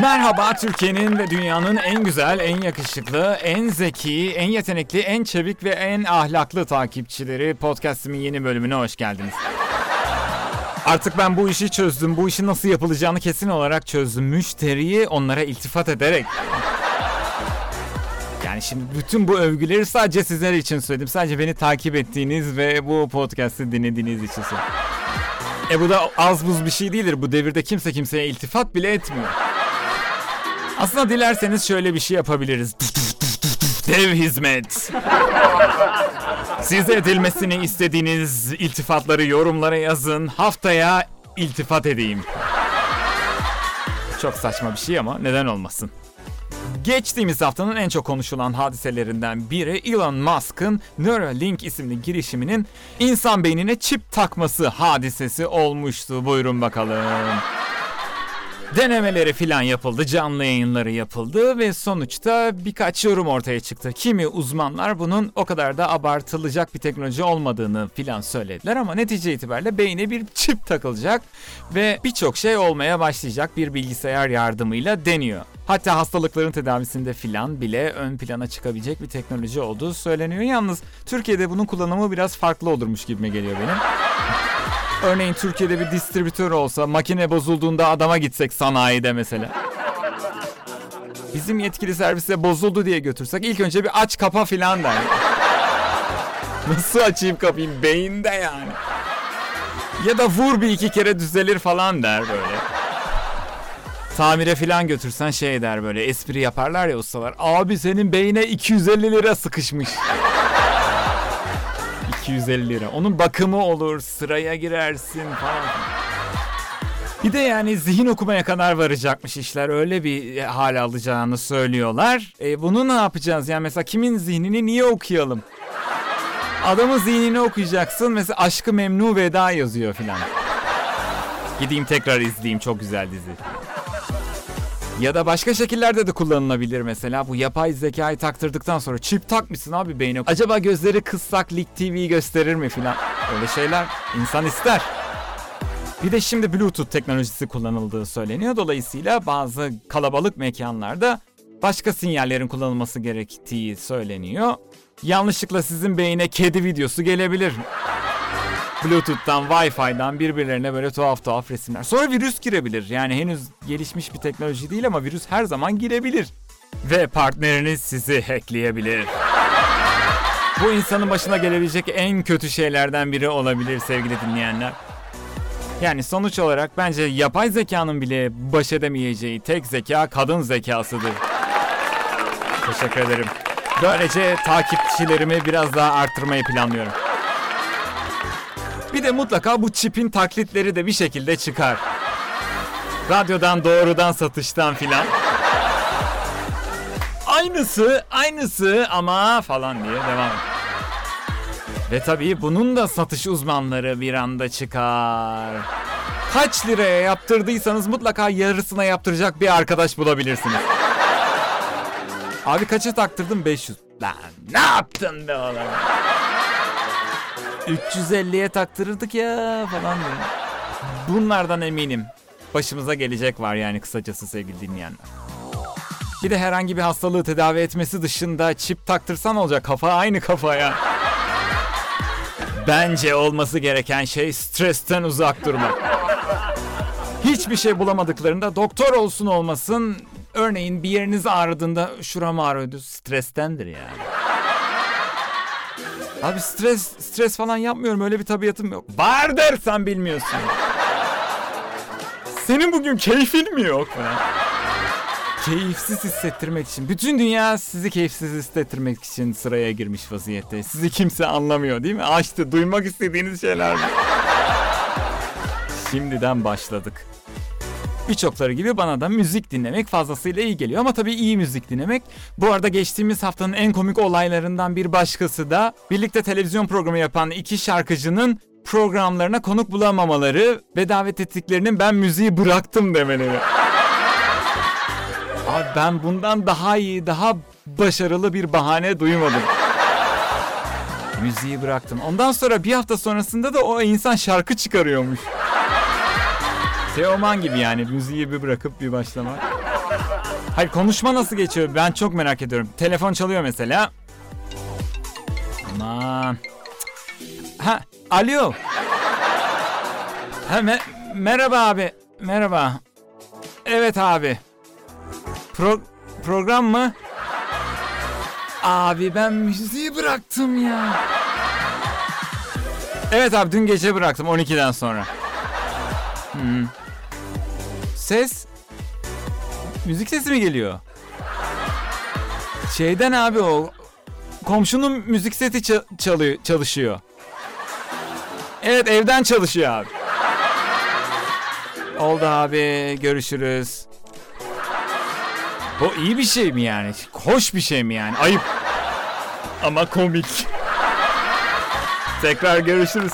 Merhaba Türkiye'nin ve dünyanın en güzel, en yakışıklı, en zeki, en yetenekli, en çevik ve en ahlaklı takipçileri podcastimin yeni bölümüne hoş geldiniz. Artık ben bu işi çözdüm. Bu işin nasıl yapılacağını kesin olarak çözdüm. Müşteriyi onlara iltifat ederek. Yani şimdi bütün bu övgüleri sadece sizler için söyledim. Sadece beni takip ettiğiniz ve bu podcast'i dinlediğiniz için söyledim. E bu da az buz bir şey değildir. Bu devirde kimse kimseye iltifat bile etmiyor. Aslında dilerseniz şöyle bir şey yapabiliriz. Dev hizmet. Size edilmesini istediğiniz iltifatları yorumlara yazın. Haftaya iltifat edeyim. Çok saçma bir şey ama neden olmasın. Geçtiğimiz haftanın en çok konuşulan hadiselerinden biri Elon Musk'ın Neuralink isimli girişiminin insan beynine çip takması hadisesi olmuştu. Buyurun bakalım. Denemeleri filan yapıldı, canlı yayınları yapıldı ve sonuçta birkaç yorum ortaya çıktı. Kimi uzmanlar bunun o kadar da abartılacak bir teknoloji olmadığını filan söylediler ama netice itibariyle beyne bir çip takılacak ve birçok şey olmaya başlayacak bir bilgisayar yardımıyla deniyor. Hatta hastalıkların tedavisinde filan bile ön plana çıkabilecek bir teknoloji olduğu söyleniyor. Yalnız Türkiye'de bunun kullanımı biraz farklı olurmuş gibime geliyor benim. Örneğin Türkiye'de bir distribütör olsa makine bozulduğunda adama gitsek sanayide mesela. Bizim yetkili servise bozuldu diye götürsek ilk önce bir aç kapa filan der. Nasıl açayım kapayım beyinde yani. Ya da vur bir iki kere düzelir falan der böyle. Tamire filan götürsen şey der böyle espri yaparlar ya ustalar. Abi senin beyine 250 lira sıkışmış. 250 lira. Onun bakımı olur, sıraya girersin falan. Bir de yani zihin okumaya kadar varacakmış işler. Öyle bir hal alacağını söylüyorlar. E bunu ne yapacağız? Yani mesela kimin zihnini niye okuyalım? Adamın zihnini okuyacaksın. Mesela Aşkı Memnu Veda yazıyor filan. Gideyim tekrar izleyeyim. Çok güzel dizi. Ya da başka şekillerde de kullanılabilir mesela. Bu yapay zekayı taktırdıktan sonra çip takmışsın abi beyne. Acaba gözleri kıssak Lig TV'yi gösterir mi filan? Öyle şeyler insan ister. Bir de şimdi Bluetooth teknolojisi kullanıldığı söyleniyor. Dolayısıyla bazı kalabalık mekanlarda başka sinyallerin kullanılması gerektiği söyleniyor. Yanlışlıkla sizin beyine kedi videosu gelebilir. Bluetooth'tan, Wi-Fi'den birbirlerine böyle tuhaf tuhaf resimler. Sonra virüs girebilir. Yani henüz gelişmiş bir teknoloji değil ama virüs her zaman girebilir. Ve partneriniz sizi hackleyebilir. Bu insanın başına gelebilecek en kötü şeylerden biri olabilir sevgili dinleyenler. Yani sonuç olarak bence yapay zekanın bile baş edemeyeceği tek zeka kadın zekasıdır. Teşekkür ederim. Böylece takipçilerimi biraz daha arttırmayı planlıyorum. Bir de mutlaka bu çipin taklitleri de bir şekilde çıkar. Radyodan doğrudan satıştan filan. Aynısı, aynısı ama falan diye devam Ve tabii bunun da satış uzmanları bir anda çıkar. Kaç liraya yaptırdıysanız mutlaka yarısına yaptıracak bir arkadaş bulabilirsiniz. Abi kaça taktırdım? 500. Lan ne yaptın be oğlum? 350'ye taktırırdık ya falan diye. Bunlardan eminim. Başımıza gelecek var yani kısacası sevgili dinleyenler. Bir de herhangi bir hastalığı tedavi etmesi dışında çip taktırsan olacak kafa aynı kafaya. Bence olması gereken şey stresten uzak durmak. Hiçbir şey bulamadıklarında doktor olsun olmasın örneğin bir yeriniz ağrıdığında şuram ağrıyordu strestendir yani. Abi stres stres falan yapmıyorum öyle bir tabiatım yok. Vardır sen bilmiyorsun. Senin bugün keyfin mi yok be? Keyifsiz hissettirmek için. Bütün dünya sizi keyifsiz hissettirmek için sıraya girmiş vaziyette. Sizi kimse anlamıyor değil mi? Açtı duymak istediğiniz şeyler mi? Şimdiden başladık. Birçokları gibi bana da müzik dinlemek fazlasıyla iyi geliyor ama tabii iyi müzik dinlemek. Bu arada geçtiğimiz haftanın en komik olaylarından bir başkası da birlikte televizyon programı yapan iki şarkıcının programlarına konuk bulamamaları ve davet ettiklerinin ben müziği bıraktım demeleri. Abi ben bundan daha iyi, daha başarılı bir bahane duymadım. Müziği bıraktım. Ondan sonra bir hafta sonrasında da o insan şarkı çıkarıyormuş. Teoman gibi yani müziği bir bırakıp bir başlamak. Hayır konuşma nasıl geçiyor? Ben çok merak ediyorum. Telefon çalıyor mesela. Aman. Ha, alo. Ha, me- merhaba abi. Merhaba. Evet abi. Pro- program mı? Abi ben müziği bıraktım ya. Evet abi dün gece bıraktım 12'den sonra. Hmm. Ses? Müzik sesi mi geliyor? Şeyden abi o komşunun müzik seti ça- çalıyor çalışıyor. Evet evden çalışıyor abi. Oldu abi görüşürüz. Bu iyi bir şey mi yani? Hoş bir şey mi yani? Ayıp. Ama komik. Tekrar görüşürüz.